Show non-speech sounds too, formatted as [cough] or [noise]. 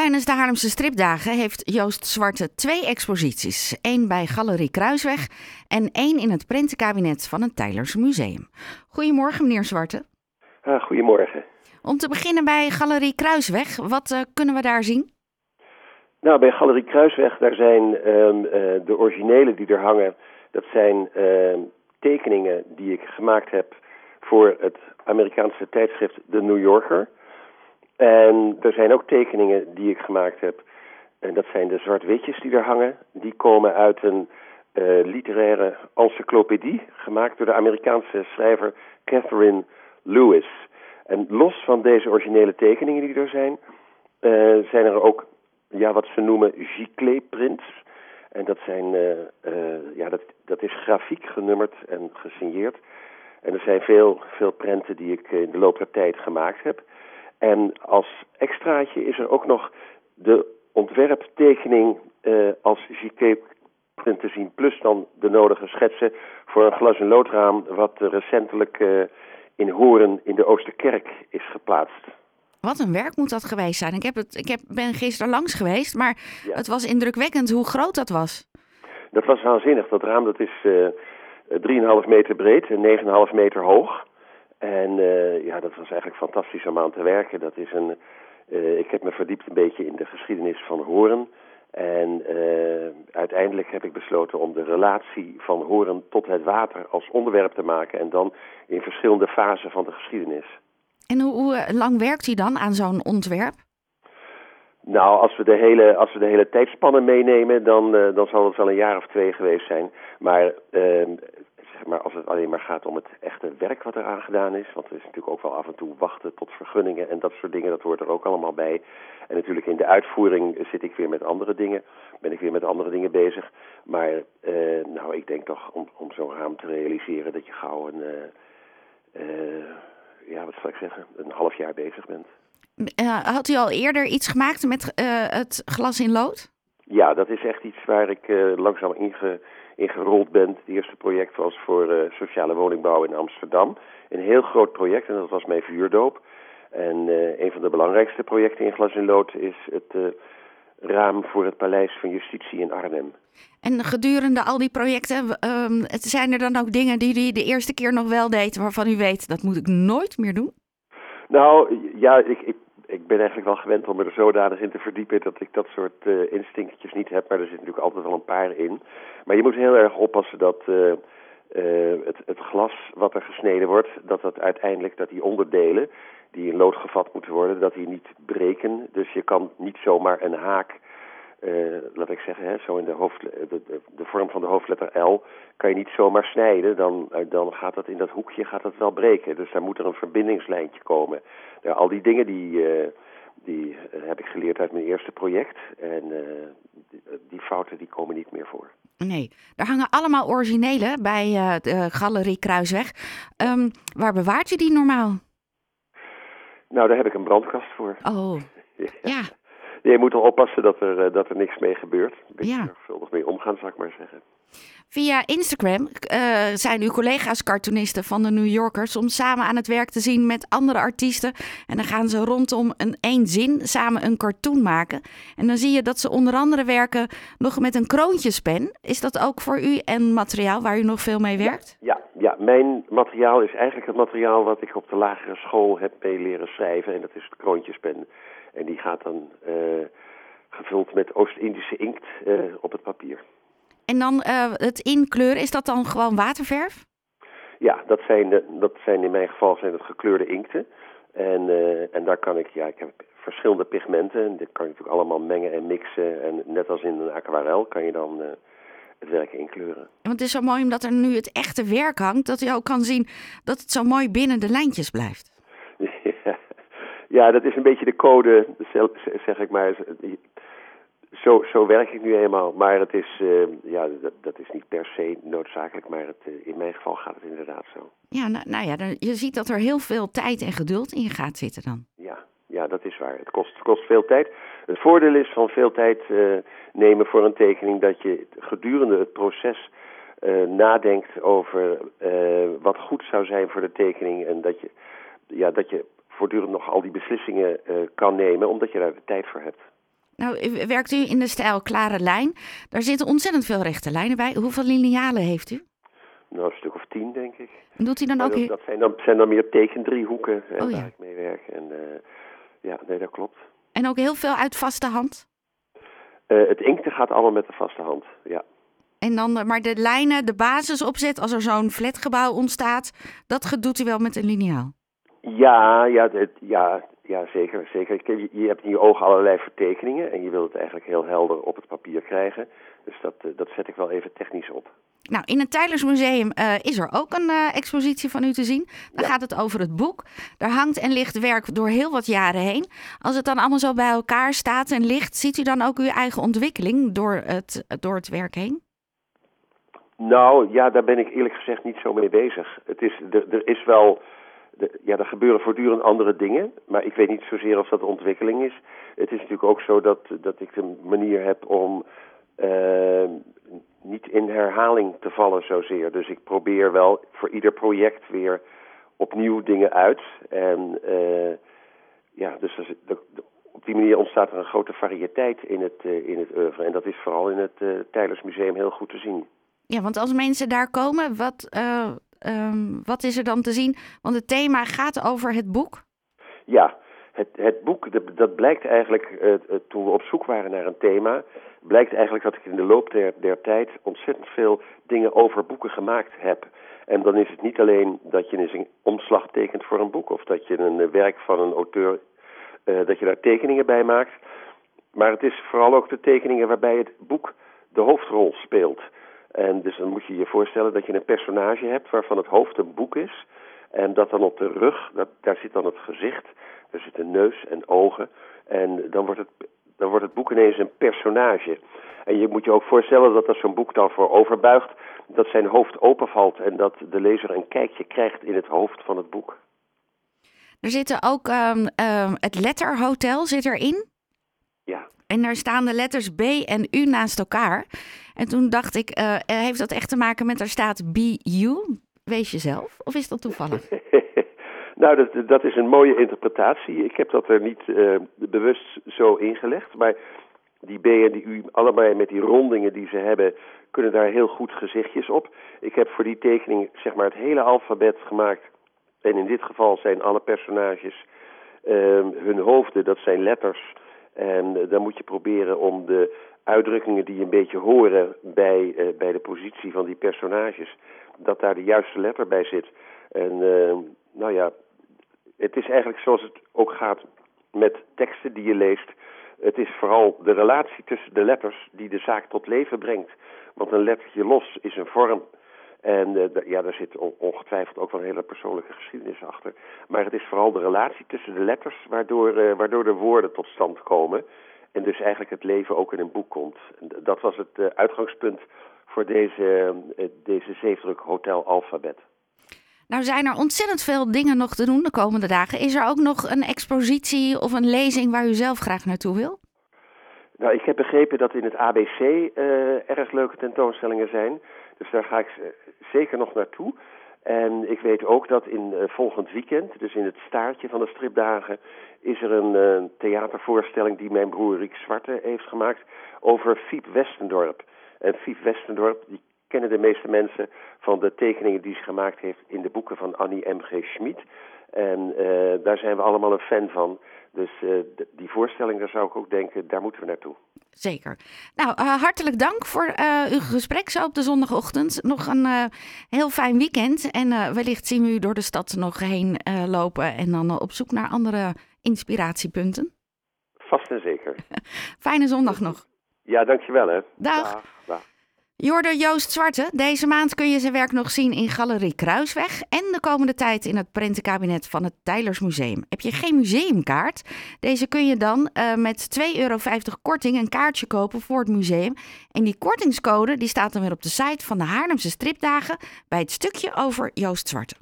Tijdens de Haarlemse stripdagen heeft Joost Zwarte twee exposities. Eén bij Galerie Kruisweg en één in het printenkabinet van het Tijlers Museum. Goedemorgen, meneer Zwarte. Ah, goedemorgen. Om te beginnen bij Galerie Kruisweg, wat uh, kunnen we daar zien? Nou, bij Galerie Kruisweg, daar zijn um, uh, de originele die er hangen. Dat zijn uh, tekeningen die ik gemaakt heb voor het Amerikaanse tijdschrift The New Yorker. En er zijn ook tekeningen die ik gemaakt heb. En dat zijn de zwart-witjes die er hangen. Die komen uit een uh, literaire encyclopedie, gemaakt door de Amerikaanse schrijver Catherine Lewis. En los van deze originele tekeningen die er zijn, uh, zijn er ook ja, wat ze noemen giclée-prints. En dat, zijn, uh, ja, dat, dat is grafiek genummerd en gesigneerd. En er zijn veel, veel prenten die ik in de loop der tijd gemaakt heb. En als extraatje is er ook nog de ontwerptekening uh, als JK-print te zien, plus dan de nodige schetsen voor een glas- en loodraam, wat recentelijk uh, in Horen in de Oosterkerk is geplaatst. Wat een werk moet dat geweest zijn. Ik, heb het, ik heb, ben gisteren langs geweest, maar ja. het was indrukwekkend hoe groot dat was. Dat was waanzinnig. Dat raam dat is uh, 3,5 meter breed en 9,5 meter hoog. En uh, ja, dat was eigenlijk fantastisch om aan te werken. Dat is een, uh, ik heb me verdiept een beetje in de geschiedenis van Horen. En uh, uiteindelijk heb ik besloten om de relatie van Horen tot het water als onderwerp te maken. En dan in verschillende fasen van de geschiedenis. En hoe, hoe lang werkt u dan aan zo'n ontwerp? Nou, als we de hele, als we de hele tijdspanne meenemen, dan, uh, dan zal het wel een jaar of twee geweest zijn. Maar uh, zeg maar, als het alleen maar gaat om het echte werk wat eraan gedaan is. Want er is natuurlijk ook wel af en toe wachten tot vergunningen en dat soort dingen. Dat hoort er ook allemaal bij. En natuurlijk in de uitvoering zit ik weer met andere dingen. Ben ik weer met andere dingen bezig. Maar uh, nou, ik denk toch om, om zo'n raam te realiseren dat je gauw een, uh, uh, ja, wat zal ik zeggen, een half jaar bezig bent. had u al eerder iets gemaakt met het glas in lood? Ja, dat is echt iets waar ik langzaam inge ingerold bent. Het eerste project was voor uh, sociale woningbouw in Amsterdam. Een heel groot project en dat was mijn vuurdoop. En uh, een van de belangrijkste projecten in Glas in Lood is het uh, raam voor het Paleis van Justitie in Arnhem. En gedurende al die projecten, um, zijn er dan ook dingen die u de eerste keer nog wel deed waarvan u weet dat moet ik nooit meer doen? Nou ja, ik, ik ik ben eigenlijk wel gewend om me er zodanig in te verdiepen dat ik dat soort uh, instinctjes niet heb. Maar er zit natuurlijk altijd wel een paar in. Maar je moet heel erg oppassen dat uh, het, het glas wat er gesneden wordt, dat dat uiteindelijk, dat die onderdelen die in lood gevat moeten worden, dat die niet breken. Dus je kan niet zomaar een haak, laat ik zeggen, hè, zo in de, hoofd, de, de, de, vorm van de hoofdletter L, kan je niet zomaar snijden. Dan, dan gaat dat in dat hoekje gaat dat wel breken. Dus daar moet er een verbindingslijntje komen. Ja, al die dingen die, uh, die heb ik geleerd uit mijn eerste project. En uh, die, die, fouten die komen niet meer voor. Nee, er hangen allemaal originele bij de Galerie Kruisweg. Um, waar bewaart u die normaal? Nou, daar heb ik een brandkast voor. Oh, [laughs] ja. ja. Je moet er oppassen dat er, dat er niks mee gebeurt. Een beetje ja. zorgvuldig mee omgaan, zou ik maar zeggen. Via Instagram uh, zijn uw collega's cartoonisten van de New Yorker soms samen aan het werk te zien met andere artiesten. En dan gaan ze rondom een één zin samen een cartoon maken. En dan zie je dat ze onder andere werken nog met een kroontjespen. Is dat ook voor u en materiaal waar u nog veel mee werkt? Ja, ja, mijn materiaal is eigenlijk het materiaal wat ik op de lagere school heb mee leren schrijven. En dat is de kroontjespen. En die gaat dan uh, gevuld met Oost-Indische inkt uh, op het papier. En dan uh, het inkleuren, is dat dan gewoon waterverf? Ja, dat zijn, de, dat zijn in mijn geval zijn het gekleurde inkten. En, en daar kan ik, ja, ik heb verschillende pigmenten. En dit kan je natuurlijk allemaal mengen en mixen. En net als in een aquarel kan je dan uh, het werk inkleuren. Want het is zo mooi omdat er nu het echte werk hangt, dat je ook kan zien dat het zo mooi binnen de lijntjes blijft. Ja, dat is een beetje de code, zeg ik maar zo, zo werk ik nu eenmaal. Maar het is, uh, ja, dat, dat, is niet per se noodzakelijk, maar het, uh, in mijn geval gaat het inderdaad zo. Ja, nou, nou ja, dan, je ziet dat er heel veel tijd en geduld in gaat zitten dan. Ja, ja dat is waar. Het kost, kost veel tijd. Het voordeel is van veel tijd uh, nemen voor een tekening dat je gedurende het proces nadenkt over wat goed zou zijn voor de tekening. En dat je, ja, dat je voortdurend nog al die beslissingen kan nemen, omdat je daar de tijd voor hebt. Nou, werkt u in de stijl Klare Lijn. Daar zitten ontzettend veel rechte lijnen bij. Hoeveel linealen heeft u? Nou, een stuk of tien, denk ik. En doet u dan ook... Dat, dat zijn, dan, zijn dan meer tekendriehoeken oh, ja. waar ik mee werk. En ja, nee, dat klopt. En ook heel veel uit vaste hand? het inkten gaat allemaal met de vaste hand, ja. En dan, maar de lijnen, de basisopzet, als er zo'n flatgebouw ontstaat, dat doet u wel met een liniaal? Ja, ja, het, ja, ja zeker. zeker. Je, je hebt in je ogen allerlei vertekeningen en je wilt het eigenlijk heel helder op het papier krijgen. Dus dat, dat zet ik wel even technisch op. Nou, in het Tijlersmuseum uh, is er ook een uh, expositie van u te zien. Dan gaat het over het boek. Daar hangt en ligt werk door heel wat jaren heen. Als het dan allemaal zo bij elkaar staat en ligt, ziet u dan ook uw eigen ontwikkeling door het, door het werk heen? Nou, ja, daar ben ik eerlijk gezegd niet zo mee bezig. Het is, er, er is wel, ja, er gebeuren voortdurend andere dingen, maar ik weet niet zozeer of dat ontwikkeling is. Het is natuurlijk ook zo dat, dat ik een manier heb om uh, niet in herhaling te vallen zozeer. Dus ik probeer wel voor ieder project weer opnieuw dingen uit. En uh, ja, dus op die manier ontstaat er een grote variëteit in het, uh, in het oeuvre. En dat is vooral in het uh, Tijlersmuseum heel goed te zien. Ja, want als mensen daar komen, wat, um, wat is er dan te zien? Want het thema gaat over het boek. Ja, het, het boek, dat, blijkt eigenlijk, uh, toen we op zoek waren naar een thema, blijkt eigenlijk dat ik in de loop der, tijd ontzettend veel dingen over boeken gemaakt heb. En dan is het niet alleen dat je een omslag tekent voor een boek of dat je een werk van een auteur, dat je daar tekeningen bij maakt. Maar het is vooral ook de tekeningen waarbij het boek de hoofdrol speelt. En dus dan moet je je voorstellen dat je een personage hebt waarvan het hoofd een boek is. En dat dan op de rug, dat, daar zit dan het gezicht, daar zitten neus en ogen. En dan wordt, het, dan wordt het boek ineens een personage. En je moet je ook voorstellen dat als zo'n boek dan voor overbuigt, dat zijn hoofd openvalt en dat de lezer een kijkje krijgt in het hoofd van het boek. Er zitten ook um, um, het letterhotel zit erin. En daar staan de letters B en U naast elkaar. En toen dacht ik, uh, heeft dat echt te maken met er staat Be You? Wees jezelf? Of is dat toevallig? [laughs] nou, dat, dat is een mooie interpretatie. Ik heb dat er niet uh, bewust zo ingelegd. Maar die B en die U, allebei met die rondingen die ze hebben, kunnen daar heel goed gezichtjes op. Ik heb voor die tekening zeg maar het hele alfabet gemaakt. En in dit geval zijn alle personages hun hoofden, dat zijn letters. En uh, dan moet je proberen om de uitdrukkingen die een beetje horen bij, uh, bij de positie van die personages, dat daar de juiste letter bij zit. En uh, nou ja, het is eigenlijk zoals het ook gaat met teksten die je leest. Het is vooral de relatie tussen de letters die de zaak tot leven brengt. Want een lettertje los is een vorm. En uh, ja, daar zit ongetwijfeld ook wel een hele persoonlijke geschiedenis achter. Maar het is vooral de relatie tussen de letters waardoor, uh, waardoor de woorden tot stand komen. En dus eigenlijk het leven ook in een boek komt. Dat was het uh, uitgangspunt voor deze, deze zeefdruk Hotel Alphabet. Nou zijn er ontzettend veel dingen nog te doen de komende dagen. Is er ook nog een expositie of een lezing waar u zelf graag naartoe wil? Nou, ik heb begrepen dat in het ABC uh, erg leuke tentoonstellingen zijn. Dus daar ga ik zeker nog naartoe. En ik weet ook dat in uh, volgend weekend, dus in het staartje van de stripdagen, is er een uh, theatervoorstelling die mijn broer Riek Zwarte heeft gemaakt over Fiep Westendorp. En Fiep Westendorp, die kennen de meeste mensen van de tekeningen die ze gemaakt heeft in de boeken van Annie M.G. Schmid. En daar zijn we allemaal een fan van. Dus uh, die voorstelling, daar zou ik ook denken, daar moeten we naartoe. Zeker. Nou, uh, hartelijk dank voor uh, uw gesprek zo op de zondagochtend. Nog een heel fijn weekend. En wellicht zien we u door de stad nog heen lopen en dan op zoek naar andere inspiratiepunten. Vast en zeker. [laughs] Fijne zondag nog. Ja, dankjewel hè. Dag. Dag. Dag. Jorde Joost Zwarte, deze maand kun je zijn werk nog zien in Galerie Kruisweg en de komende tijd in het prentenkabinet van het Tijlersmuseum. Heb je geen museumkaart? Deze kun je dan uh, met 2,50 euro korting een kaartje kopen voor het museum. En die kortingscode die staat dan weer op de site van de Haarlemse Stripdagen bij het stukje over Joost Zwarte.